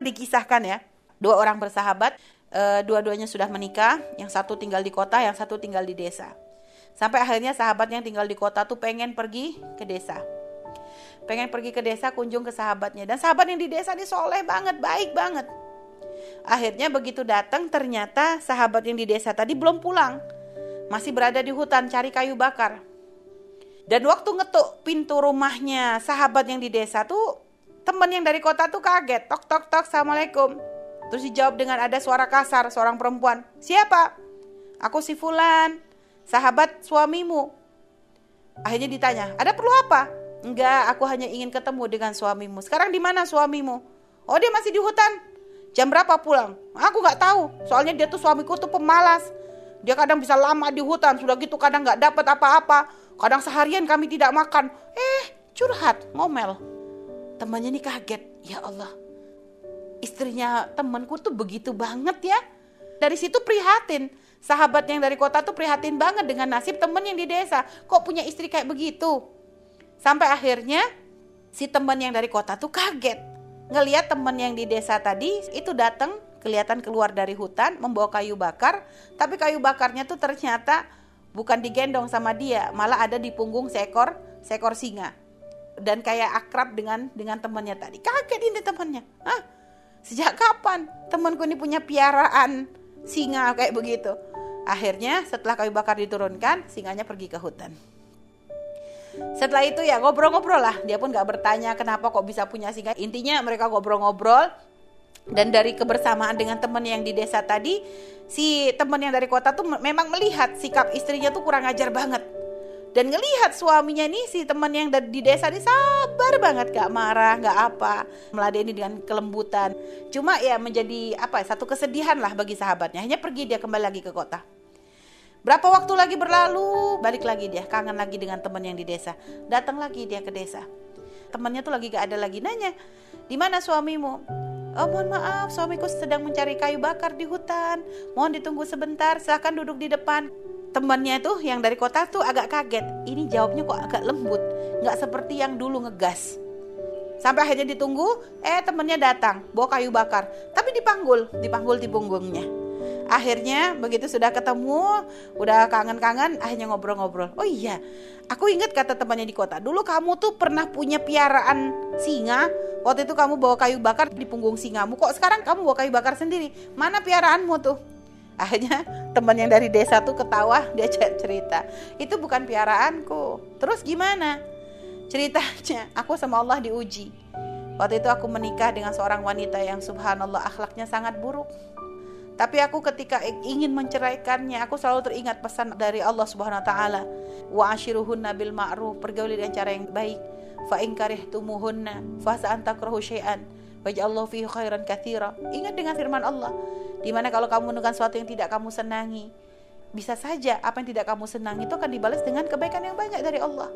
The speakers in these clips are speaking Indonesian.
Dikisahkan ya, dua orang bersahabat, e, dua-duanya sudah menikah, yang satu tinggal di kota, yang satu tinggal di desa. Sampai akhirnya sahabat yang tinggal di kota tuh pengen pergi ke desa. Pengen pergi ke desa kunjung ke sahabatnya. Dan sahabat yang di desa ini soleh banget, baik banget. Akhirnya begitu datang ternyata sahabat yang di desa tadi belum pulang. Masih berada di hutan cari kayu bakar. Dan waktu ngetuk pintu rumahnya sahabat yang di desa tuh temen yang dari kota tuh kaget. Tok tok tok, assalamualaikum. Terus dijawab dengan ada suara kasar seorang perempuan. Siapa? Aku si Fulan, sahabat suamimu. Akhirnya ditanya, ada perlu apa? Enggak, aku hanya ingin ketemu dengan suamimu. Sekarang di mana suamimu? Oh dia masih di hutan. Jam berapa pulang? Aku nggak tahu. Soalnya dia tuh suamiku tuh pemalas. Dia kadang bisa lama di hutan, sudah gitu kadang nggak dapat apa-apa. Kadang seharian kami tidak makan. Eh, curhat, ngomel temannya nih kaget. Ya Allah istrinya temanku tuh begitu banget ya. Dari situ prihatin. Sahabat yang dari kota tuh prihatin banget dengan nasib temen yang di desa. Kok punya istri kayak begitu? Sampai akhirnya si temen yang dari kota tuh kaget. Ngeliat temen yang di desa tadi itu datang kelihatan keluar dari hutan membawa kayu bakar. Tapi kayu bakarnya tuh ternyata bukan digendong sama dia malah ada di punggung seekor seekor singa dan kayak akrab dengan dengan temannya tadi. Kaget ini temannya. Hah? Sejak kapan temanku ini punya piaraan singa kayak begitu? Akhirnya setelah kayu bakar diturunkan, singanya pergi ke hutan. Setelah itu ya ngobrol-ngobrol lah. Dia pun gak bertanya kenapa kok bisa punya singa. Intinya mereka ngobrol-ngobrol. Dan dari kebersamaan dengan teman yang di desa tadi, si teman yang dari kota tuh memang melihat sikap istrinya tuh kurang ajar banget dan ngelihat suaminya nih si teman yang di desa ini sabar banget gak marah gak apa. Meladeni dengan kelembutan. Cuma ya menjadi apa ya, satu kesedihan lah bagi sahabatnya. Hanya pergi dia kembali lagi ke kota. Berapa waktu lagi berlalu balik lagi dia. Kangen lagi dengan teman yang di desa. Datang lagi dia ke desa. Temannya tuh lagi gak ada lagi. Nanya di mana suamimu? Oh mohon maaf suamiku sedang mencari kayu bakar di hutan. Mohon ditunggu sebentar silahkan duduk di depan temannya itu yang dari kota tuh agak kaget. Ini jawabnya kok agak lembut. Nggak seperti yang dulu ngegas. Sampai akhirnya ditunggu eh temennya datang bawa kayu bakar. Tapi dipanggul dipanggul di punggungnya. Akhirnya begitu sudah ketemu udah kangen-kangen akhirnya ngobrol-ngobrol. Oh iya aku ingat kata temannya di kota dulu kamu tuh pernah punya piaraan singa. Waktu itu kamu bawa kayu bakar di punggung singamu. Kok sekarang kamu bawa kayu bakar sendiri? Mana piaraanmu tuh akhirnya teman yang dari desa tuh ketawa dia cerita. Itu bukan piaraanku. Terus gimana? Ceritanya aku sama Allah diuji. Waktu itu aku menikah dengan seorang wanita yang subhanallah akhlaknya sangat buruk. Tapi aku ketika ingin menceraikannya, aku selalu teringat pesan dari Allah Subhanahu wa taala, "Wa ashiruhunna bil ma'ruf", pergauli dengan cara yang baik. Fa in karihtumuhunna fa Waj'allahu fihi khairan katsira. Ingat dengan firman Allah, di mana kalau kamu menemukan sesuatu yang tidak kamu senangi, bisa saja apa yang tidak kamu senangi itu akan dibalas dengan kebaikan yang banyak dari Allah.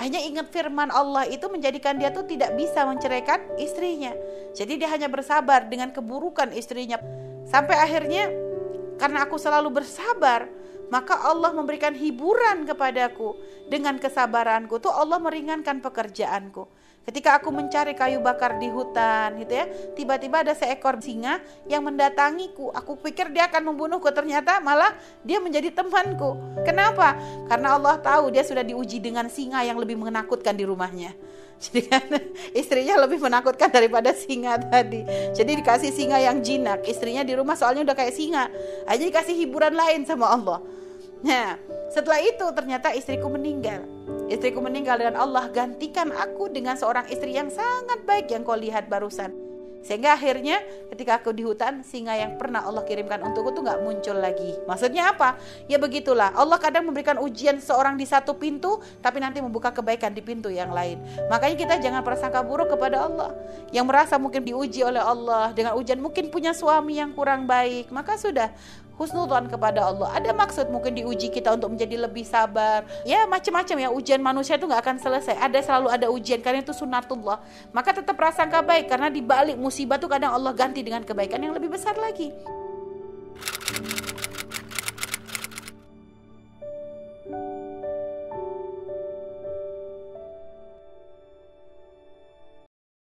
Hanya ingat firman Allah itu menjadikan dia tuh tidak bisa menceraikan istrinya. Jadi dia hanya bersabar dengan keburukan istrinya. Sampai akhirnya karena aku selalu bersabar, maka Allah memberikan hiburan kepadaku dengan kesabaranku tuh Allah meringankan pekerjaanku. Ketika aku mencari kayu bakar di hutan gitu ya, tiba-tiba ada seekor singa yang mendatangiku. Aku pikir dia akan membunuhku, ternyata malah dia menjadi temanku. Kenapa? Karena Allah tahu dia sudah diuji dengan singa yang lebih menakutkan di rumahnya. Jadi kan istrinya lebih menakutkan daripada singa tadi. Jadi dikasih singa yang jinak. Istrinya di rumah soalnya udah kayak singa. Aja dikasih hiburan lain sama Allah. Nah, setelah itu ternyata istriku meninggal. Istriku meninggal dan Allah gantikan aku dengan seorang istri yang sangat baik yang kau lihat barusan. Sehingga akhirnya ketika aku di hutan, singa yang pernah Allah kirimkan untukku tuh nggak muncul lagi. Maksudnya apa? Ya begitulah. Allah kadang memberikan ujian seorang di satu pintu, tapi nanti membuka kebaikan di pintu yang lain. Makanya kita jangan prasangka buruk kepada Allah. Yang merasa mungkin diuji oleh Allah dengan ujian mungkin punya suami yang kurang baik, maka sudah husnudzon kepada Allah. Ada maksud mungkin diuji kita untuk menjadi lebih sabar. Ya macam-macam ya ujian manusia itu nggak akan selesai. Ada selalu ada ujian karena itu sunatullah. Maka tetap prasangka baik karena di balik musibah tuh kadang Allah ganti dengan kebaikan yang lebih besar lagi.